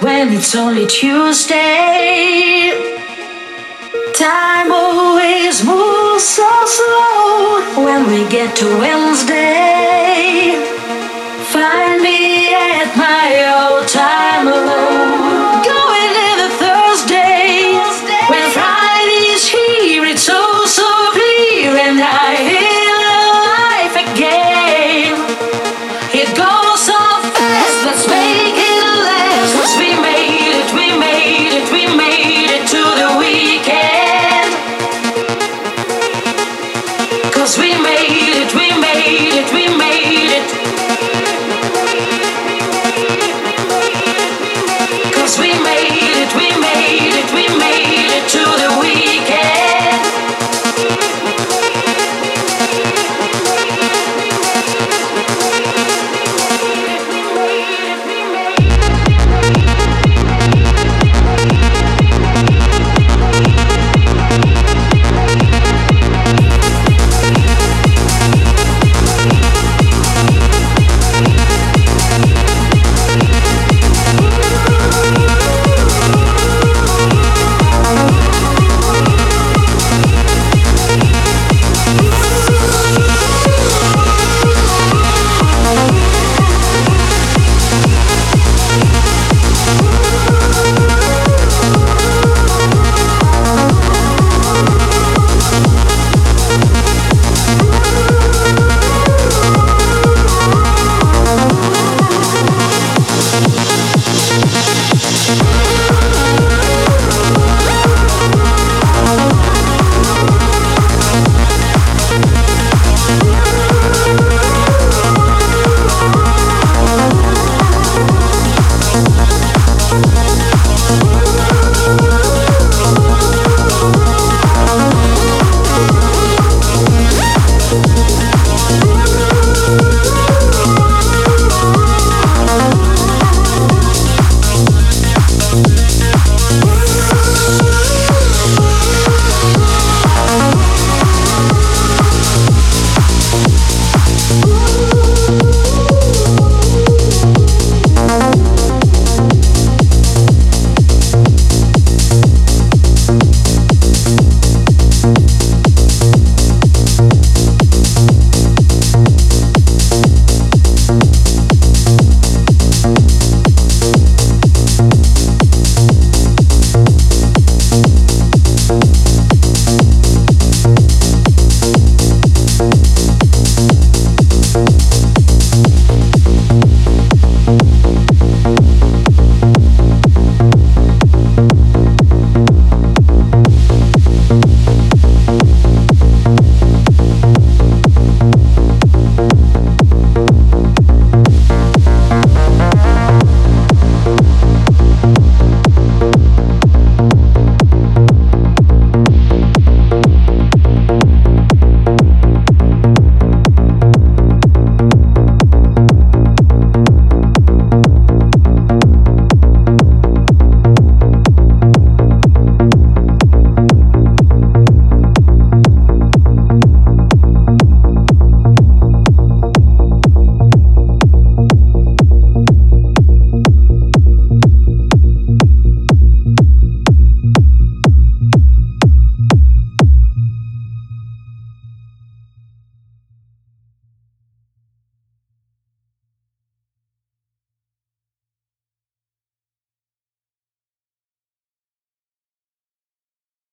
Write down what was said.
when it's only Tuesday. Time always moves so slow when we get to Wednesday. Find me at my old time alone. made it, we made it, we made it.